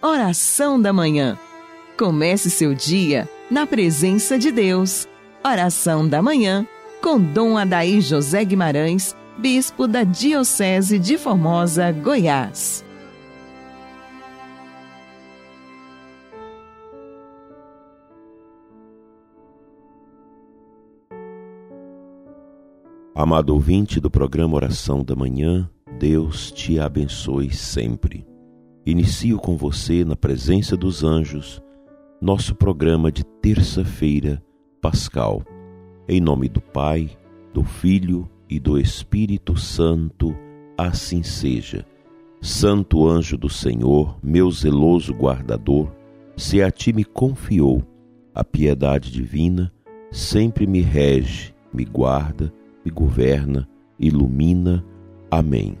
Oração da Manhã. Comece seu dia na presença de Deus. Oração da Manhã com Dom Adaí José Guimarães, Bispo da Diocese de Formosa, Goiás. Amado ouvinte do programa Oração da Manhã, Deus te abençoe sempre. Inicio com você, na presença dos anjos, nosso programa de terça-feira pascal. Em nome do Pai, do Filho e do Espírito Santo, assim seja. Santo anjo do Senhor, meu zeloso guardador, se a ti me confiou a piedade divina, sempre me rege, me guarda, me governa, ilumina. Amém.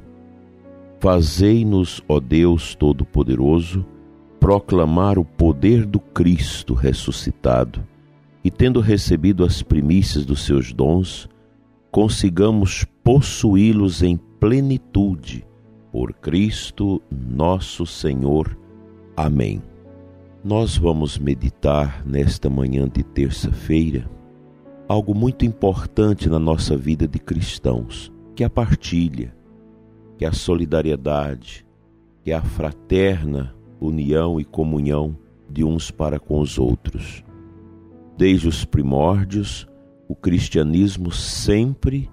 Fazei-nos, ó Deus Todo-Poderoso, proclamar o poder do Cristo ressuscitado e, tendo recebido as primícias dos seus dons, consigamos possuí-los em plenitude. Por Cristo nosso Senhor. Amém. Nós vamos meditar nesta manhã de terça-feira algo muito importante na nossa vida de cristãos, que é a partilha que é a solidariedade, que é a fraterna união e comunhão de uns para com os outros. Desde os primórdios, o cristianismo sempre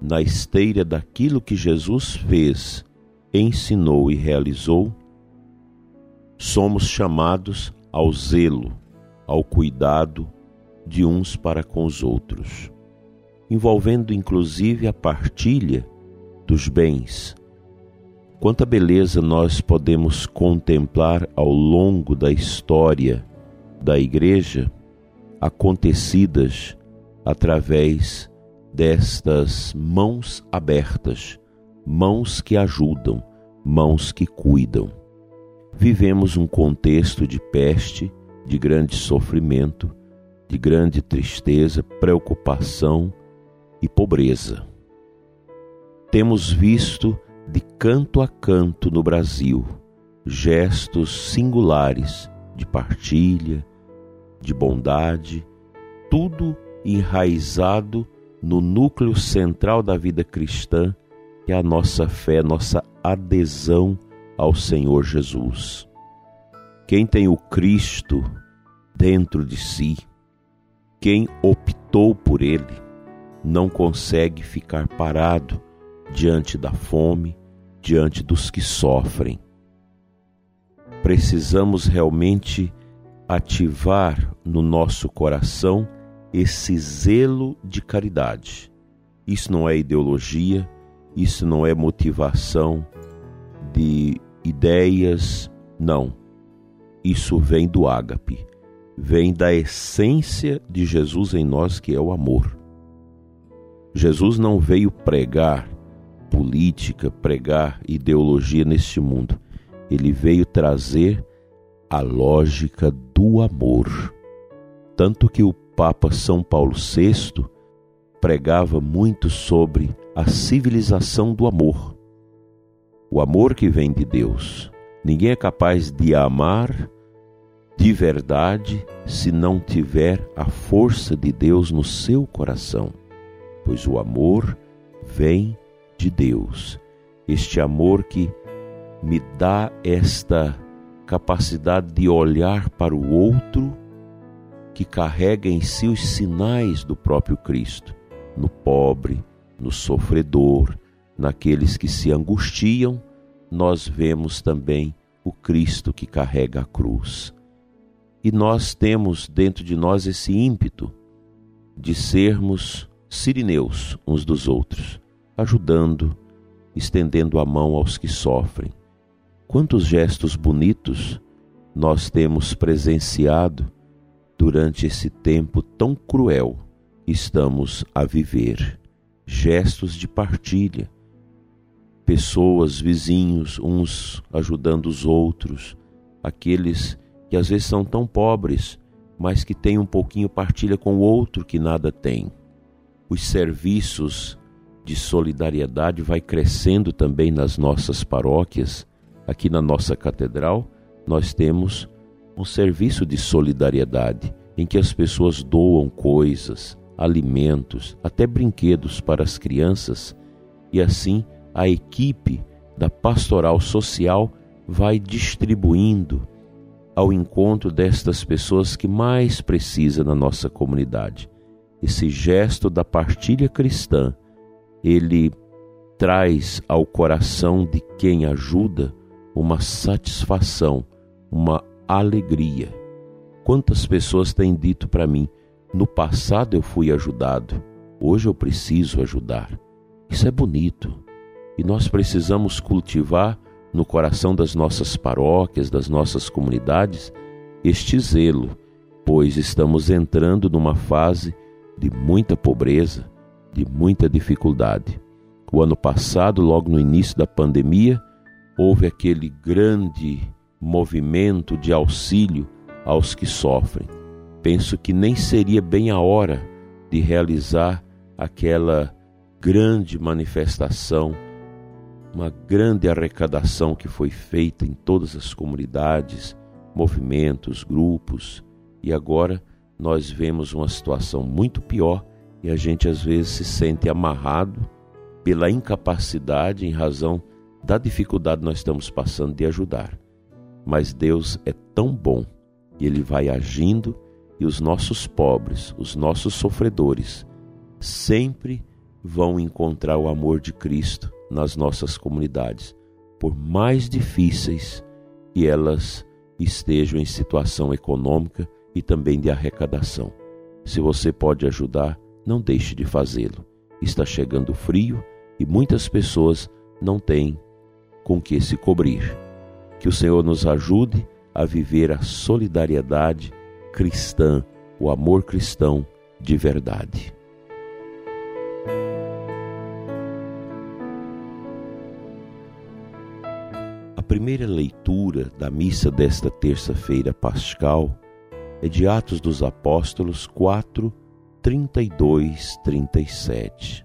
na esteira daquilo que Jesus fez, ensinou e realizou, somos chamados ao zelo, ao cuidado de uns para com os outros, envolvendo inclusive a partilha dos bens. Quanta beleza nós podemos contemplar ao longo da história da Igreja, acontecidas através destas mãos abertas, mãos que ajudam, mãos que cuidam. Vivemos um contexto de peste, de grande sofrimento, de grande tristeza, preocupação e pobreza temos visto de canto a canto no Brasil gestos singulares de partilha, de bondade, tudo enraizado no núcleo central da vida cristã, que é a nossa fé, nossa adesão ao Senhor Jesus. Quem tem o Cristo dentro de si, quem optou por ele, não consegue ficar parado diante da fome, diante dos que sofrem. Precisamos realmente ativar no nosso coração esse zelo de caridade. Isso não é ideologia, isso não é motivação de ideias, não. Isso vem do ágape, vem da essência de Jesus em nós, que é o amor. Jesus não veio pregar política, pregar ideologia neste mundo. Ele veio trazer a lógica do amor. Tanto que o Papa São Paulo VI pregava muito sobre a civilização do amor. O amor que vem de Deus. Ninguém é capaz de amar de verdade se não tiver a força de Deus no seu coração, pois o amor vem de Deus, este amor que me dá esta capacidade de olhar para o outro que carrega em si os sinais do próprio Cristo, no pobre, no sofredor, naqueles que se angustiam, nós vemos também o Cristo que carrega a cruz. E nós temos dentro de nós esse ímpeto de sermos sirineus uns dos outros, ajudando, estendendo a mão aos que sofrem. Quantos gestos bonitos nós temos presenciado durante esse tempo tão cruel que estamos a viver. Gestos de partilha, pessoas, vizinhos, uns ajudando os outros, aqueles que às vezes são tão pobres, mas que têm um pouquinho partilha com o outro que nada tem. Os serviços de solidariedade vai crescendo também nas nossas paróquias, aqui na nossa catedral. nós temos um serviço de solidariedade em que as pessoas doam coisas, alimentos, até brinquedos para as crianças e assim a equipe da pastoral social vai distribuindo ao encontro destas pessoas que mais precisam na nossa comunidade. Esse gesto da partilha cristã, ele traz ao coração de quem ajuda uma satisfação, uma alegria. Quantas pessoas têm dito para mim: no passado eu fui ajudado, hoje eu preciso ajudar. Isso é bonito e nós precisamos cultivar no coração das nossas paróquias, das nossas comunidades, este zelo, pois estamos entrando numa fase de muita pobreza, de muita dificuldade. O ano passado, logo no início da pandemia, houve aquele grande movimento de auxílio aos que sofrem. Penso que nem seria bem a hora de realizar aquela grande manifestação uma grande arrecadação que foi feita em todas as comunidades, movimentos, grupos, e agora nós vemos uma situação muito pior e a gente às vezes se sente amarrado pela incapacidade em razão da dificuldade que nós estamos passando de ajudar. Mas Deus é tão bom e Ele vai agindo e os nossos pobres, os nossos sofredores, sempre vão encontrar o amor de Cristo nas nossas comunidades, por mais difíceis que elas estejam em situação econômica e também de arrecadação. Se você pode ajudar, não deixe de fazê-lo. Está chegando frio e muitas pessoas não têm com que se cobrir. Que o Senhor nos ajude a viver a solidariedade cristã, o amor cristão de verdade. primeira leitura da missa desta terça-feira pascal é de Atos dos Apóstolos 4, 32, 37.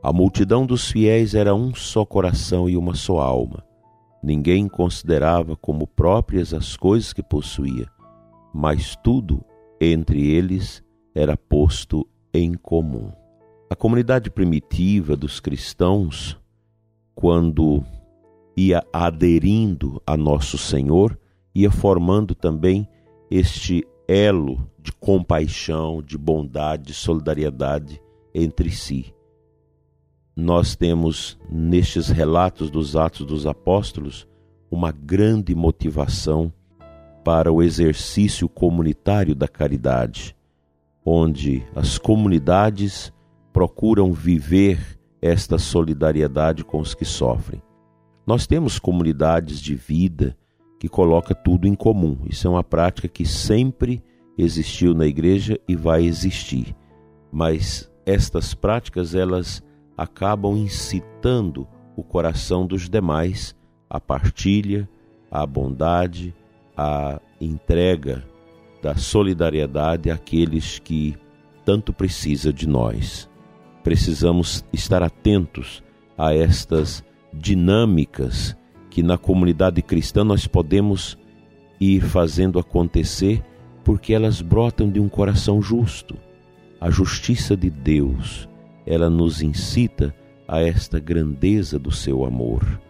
A multidão dos fiéis era um só coração e uma só alma. Ninguém considerava como próprias as coisas que possuía, mas tudo entre eles era posto em comum. A comunidade primitiva dos cristãos, quando ia aderindo a nosso Senhor, ia formando também este elo de compaixão, de bondade, de solidariedade entre si. Nós temos nestes relatos dos Atos dos Apóstolos uma grande motivação para o exercício comunitário da caridade, onde as comunidades procuram viver esta solidariedade com os que sofrem. Nós temos comunidades de vida que coloca tudo em comum. Isso é uma prática que sempre existiu na igreja e vai existir. Mas estas práticas elas acabam incitando o coração dos demais à partilha, à bondade, à entrega da solidariedade àqueles que tanto precisa de nós. Precisamos estar atentos a estas dinâmicas que na comunidade cristã nós podemos ir fazendo acontecer porque elas brotam de um coração justo. A justiça de Deus, ela nos incita a esta grandeza do seu amor.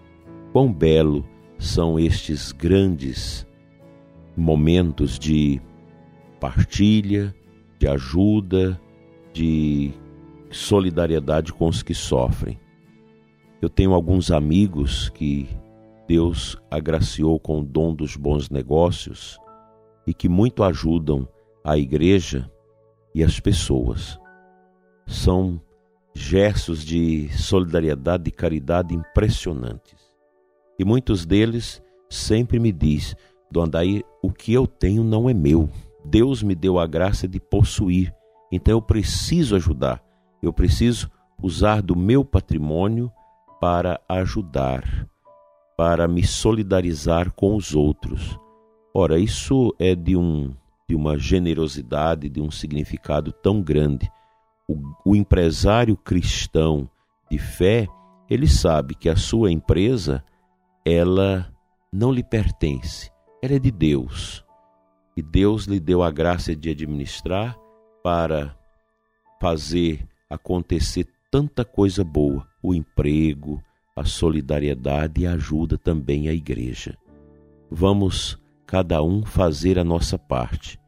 Quão belo são estes grandes momentos de partilha, de ajuda, de solidariedade com os que sofrem. Eu tenho alguns amigos que Deus agraciou com o dom dos bons negócios e que muito ajudam a igreja e as pessoas. São gestos de solidariedade e caridade impressionantes. E muitos deles sempre me diz, Dom Andaí, o que eu tenho não é meu. Deus me deu a graça de possuir. Então eu preciso ajudar. Eu preciso usar do meu patrimônio para ajudar, para me solidarizar com os outros. Ora, isso é de, um, de uma generosidade, de um significado tão grande. O, o empresário cristão de fé, ele sabe que a sua empresa, ela não lhe pertence, ela é de Deus. E Deus lhe deu a graça de administrar para fazer acontecer tanta coisa boa, o emprego, a solidariedade a ajuda também à igreja. Vamos cada um fazer a nossa parte,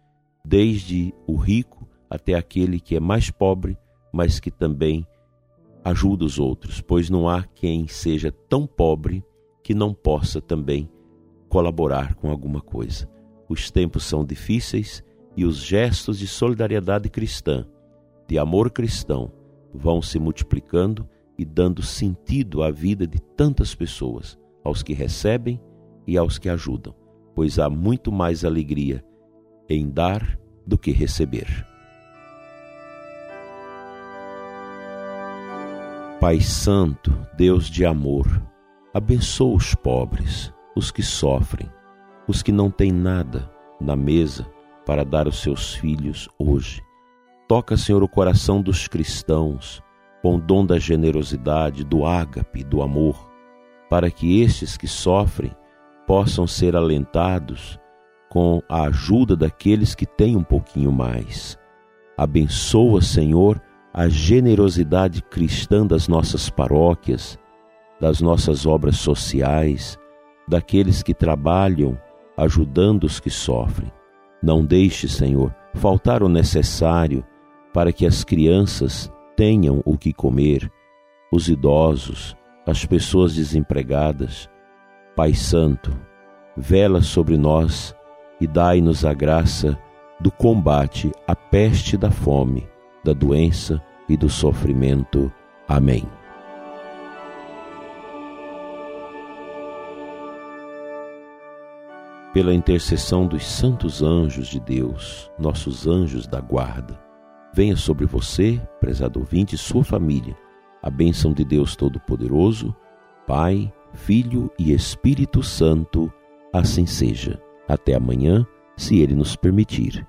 desde o rico até aquele que é mais pobre, mas que também ajuda os outros, pois não há quem seja tão pobre que não possa também colaborar com alguma coisa. Os tempos são difíceis e os gestos de solidariedade cristã, de amor cristão, vão se multiplicando e dando sentido à vida de tantas pessoas, aos que recebem e aos que ajudam, pois há muito mais alegria em dar do que receber. Pai Santo, Deus de amor, abençoa os pobres, os que sofrem, os que não têm nada na mesa para dar aos seus filhos hoje. Toca, Senhor, o coração dos cristãos com o dom da generosidade, do ágape, do amor, para que estes que sofrem possam ser alentados com a ajuda daqueles que têm um pouquinho mais. Abençoa, Senhor, a generosidade cristã das nossas paróquias, das nossas obras sociais, daqueles que trabalham ajudando os que sofrem. Não deixe, Senhor, faltar o necessário para que as crianças tenham o que comer, os idosos, as pessoas desempregadas. Pai Santo, vela sobre nós e dai-nos a graça do combate à peste da fome da doença e do sofrimento. Amém. Pela intercessão dos santos anjos de Deus, nossos anjos da guarda, venha sobre você, prezado ouvinte, e sua família, a bênção de Deus Todo-Poderoso, Pai, Filho e Espírito Santo, assim seja. Até amanhã, se Ele nos permitir.